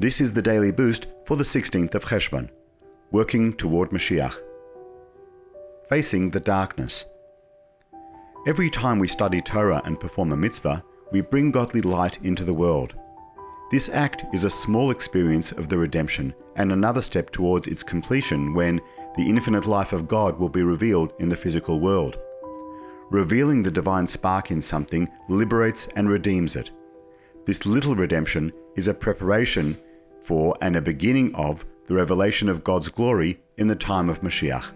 This is the daily boost for the 16th of Cheshvan, working toward Mashiach. Facing the darkness. Every time we study Torah and perform a mitzvah, we bring godly light into the world. This act is a small experience of the redemption and another step towards its completion when the infinite life of God will be revealed in the physical world. Revealing the divine spark in something liberates and redeems it. This little redemption is a preparation for and a beginning of the revelation of God's glory in the time of Mashiach.